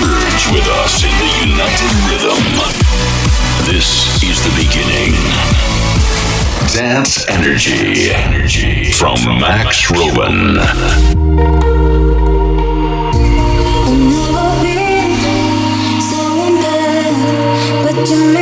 Merge with us in the united rhythm. This is the beginning. Dance Energy, energy from Max Robin. you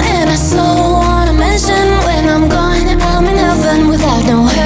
know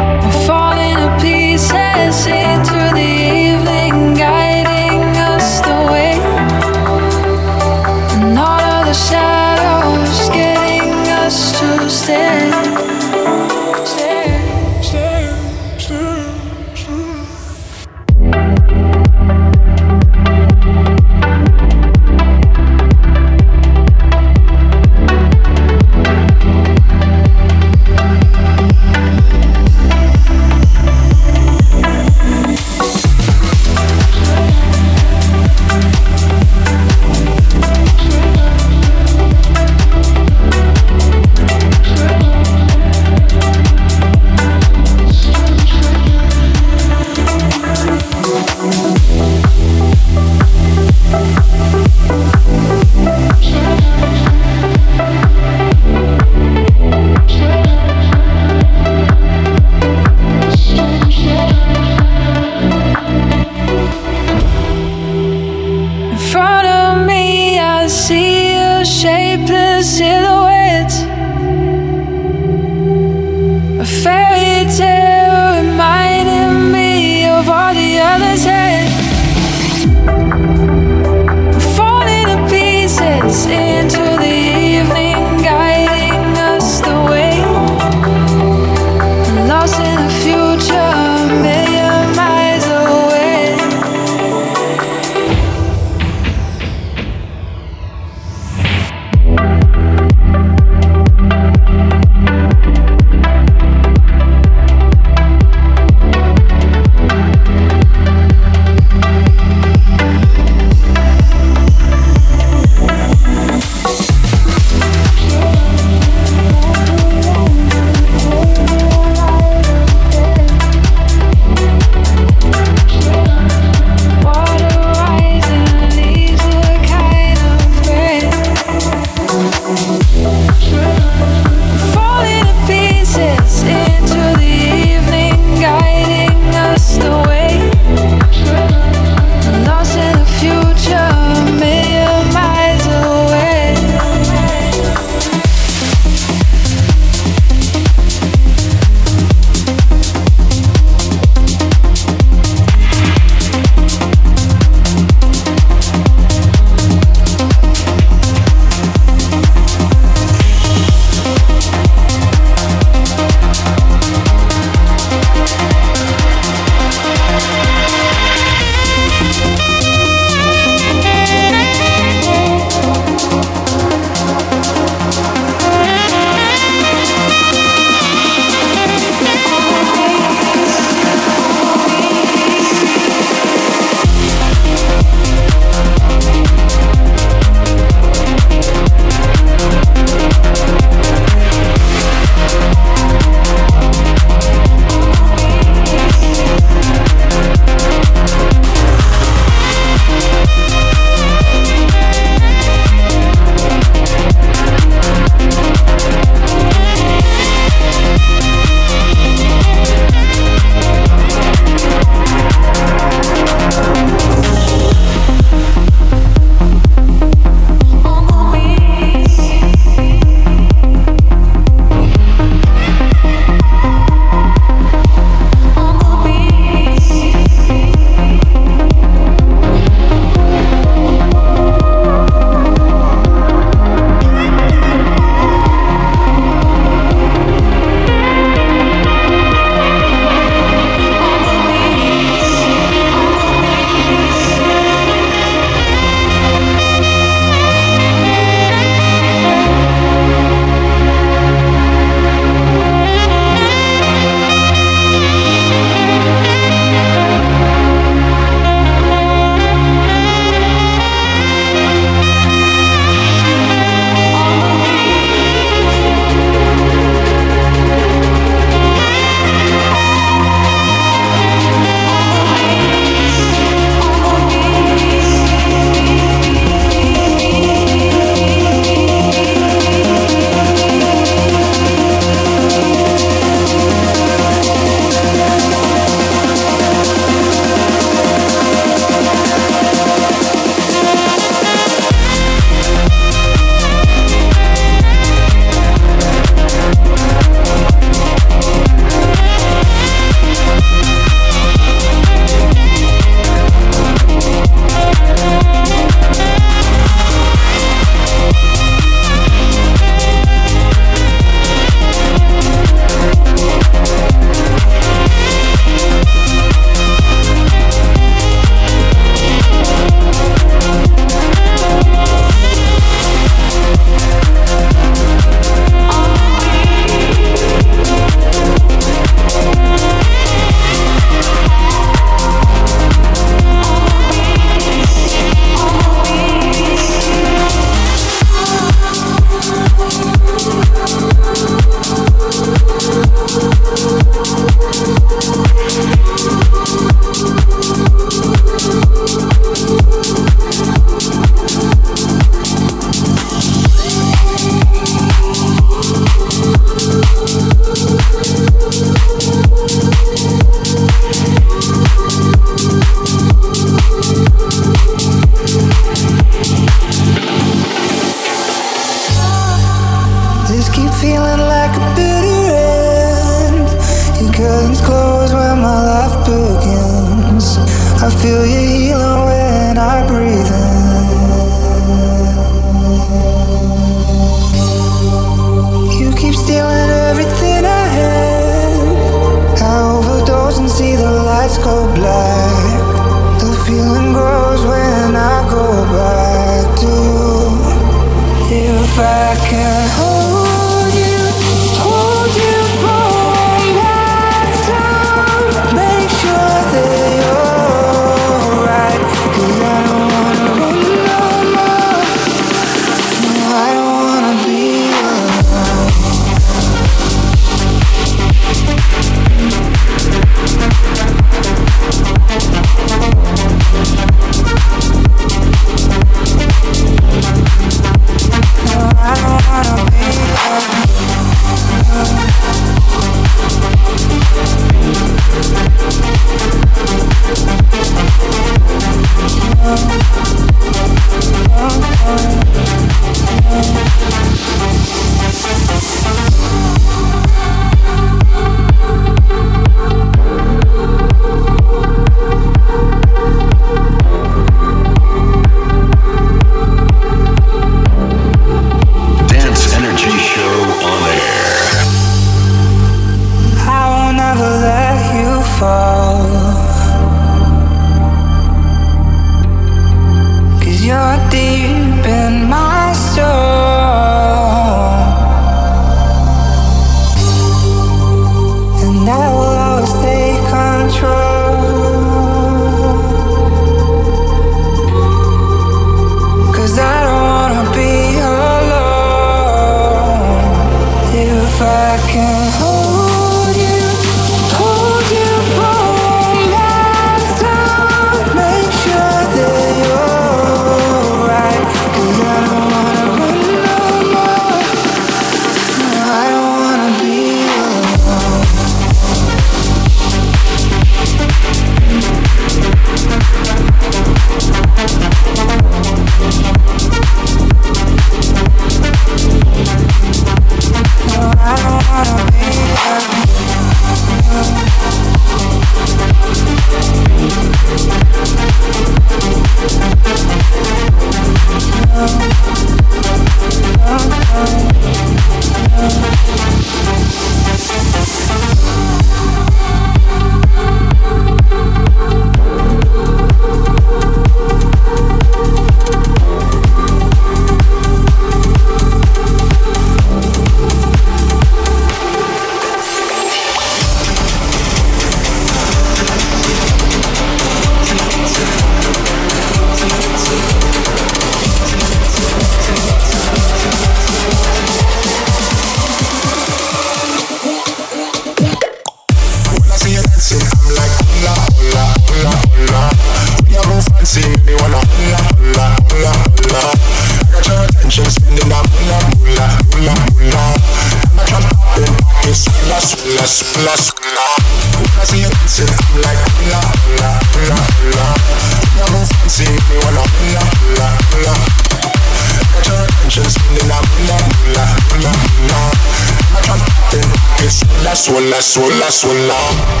suela, suela.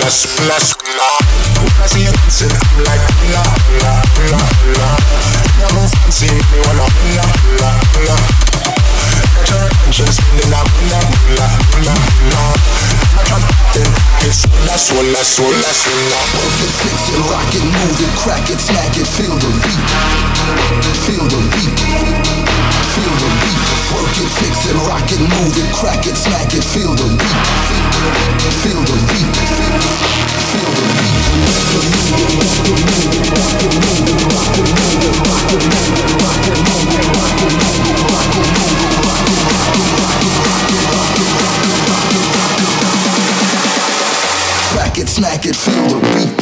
hula, hula, hula. When I see you dancing, I'm like hula, hula, hula, hula. You're no fancy, me wanna hula, hula, hula. Got your attention, spinning out, hula, hula, hula, hula. I'm attracting, it's hula, hula, hula, hula. Perfect it, rock it, move it, crack it, snag it, feel the beat, feel the beat, feel the beat it, fix it, rock it, move it, crack it, smack it, feel the beat, feel the beat, feel the beat. Crack it, smack it, feel the beat.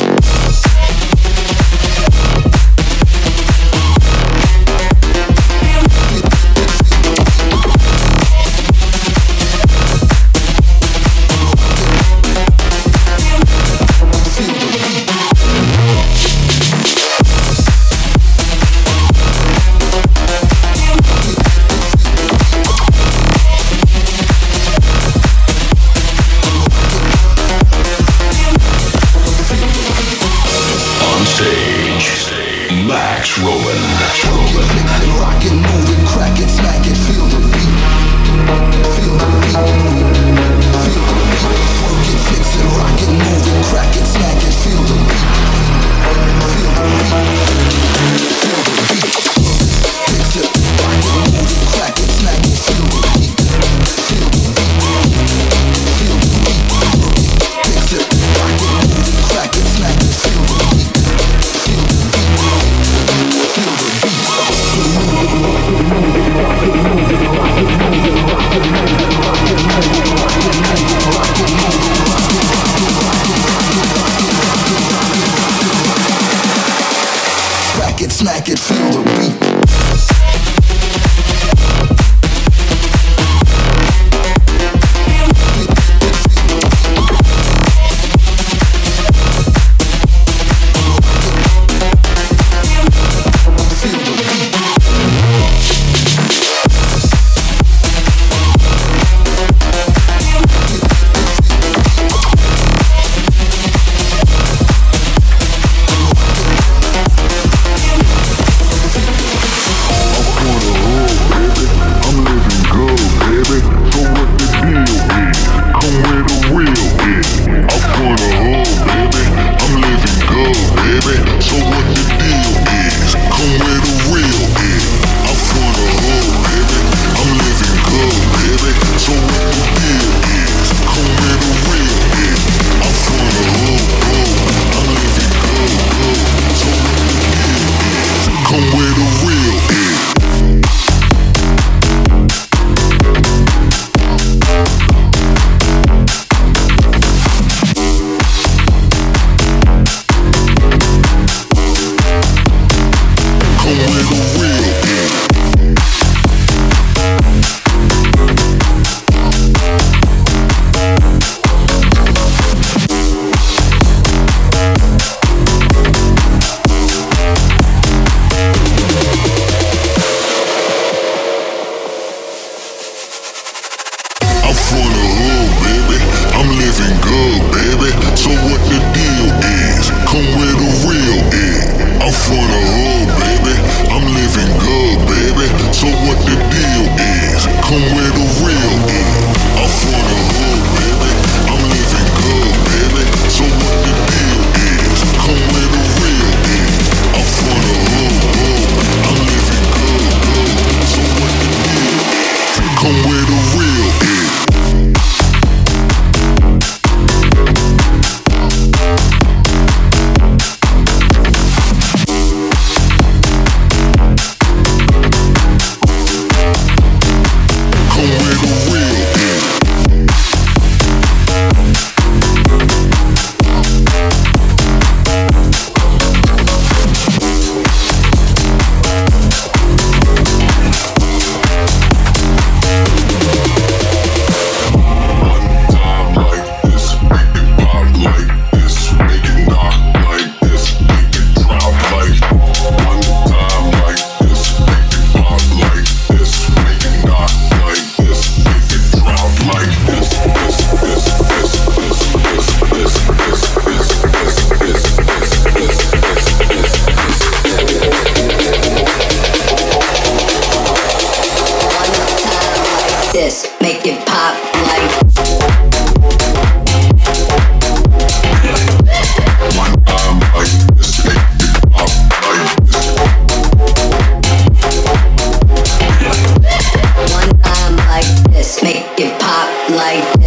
like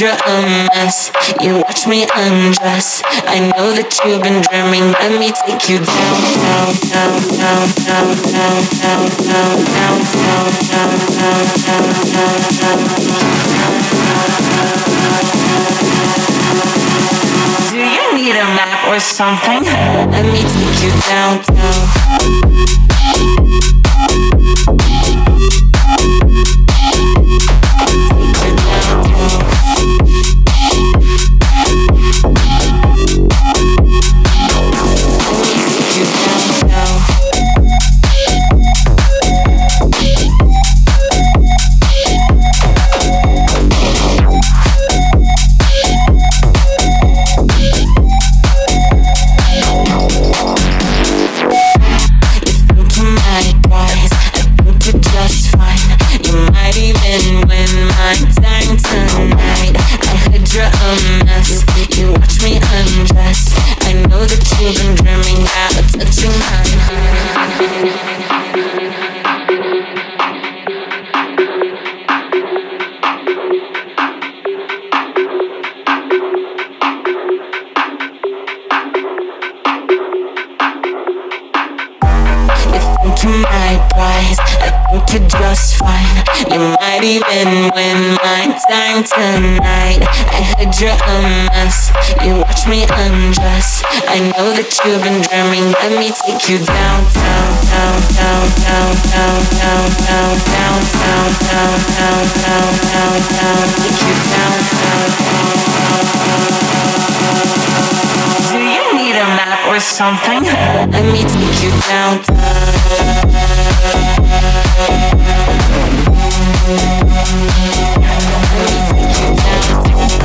you're a mess. You watch me undress. I know that you've been dreaming. Let me take you down, down, down, down, down, down, down, down, down, down, down, down, down, down, down. Do you need a map or something? Let me take you that you're a mess. You watch me undress. I know that you've been dreaming. Let me take you down, down, down, down, down, down, down, down, down, down, down, down, down, down, down. Take you down, down, down, down, down. Do you need a map or something? Let me take you down, down. Let me take you down. Thank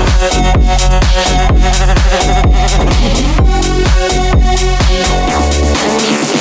you.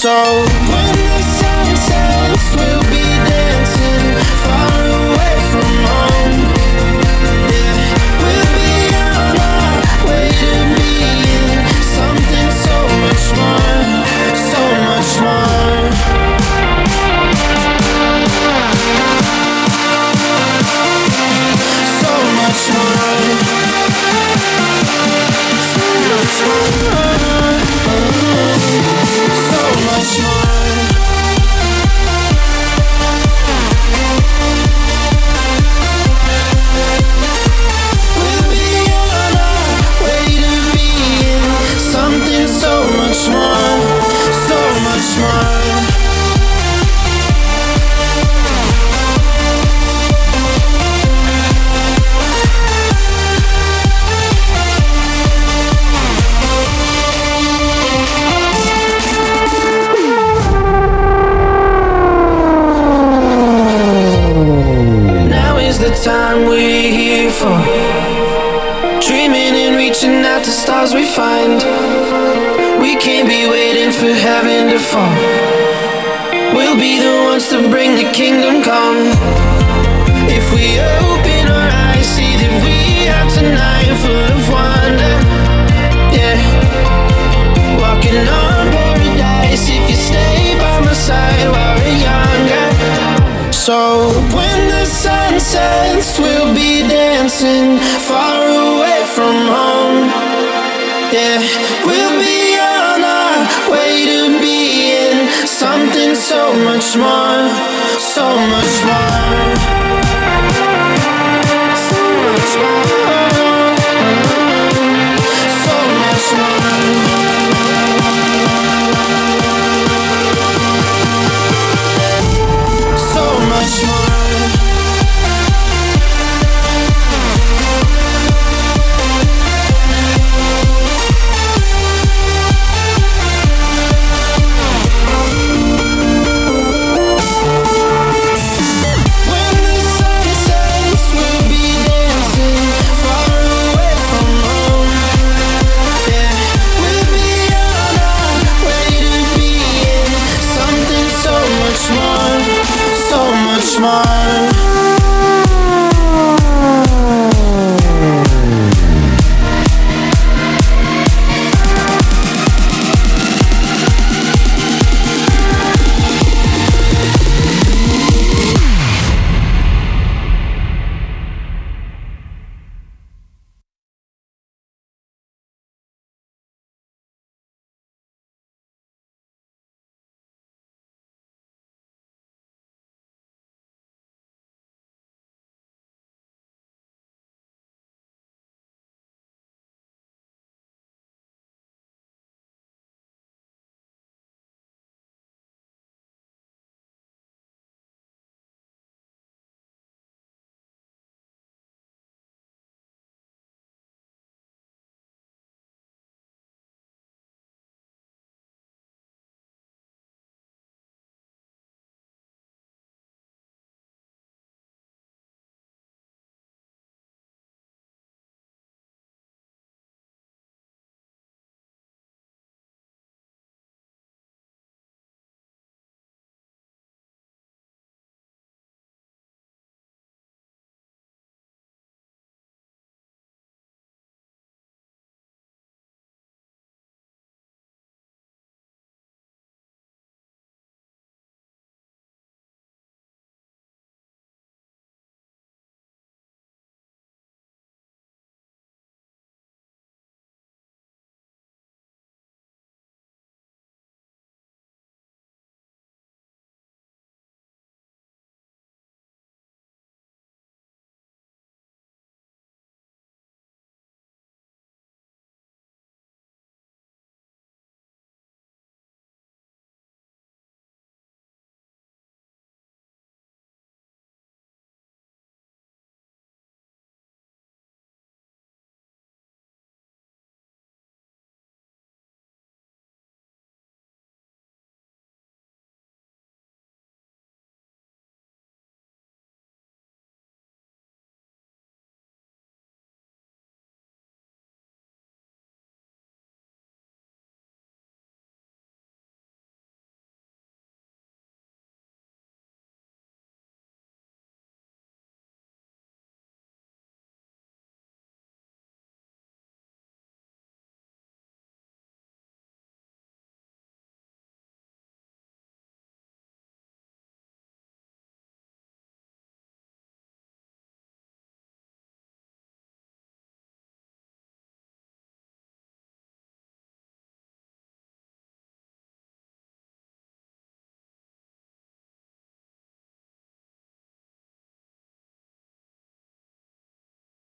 So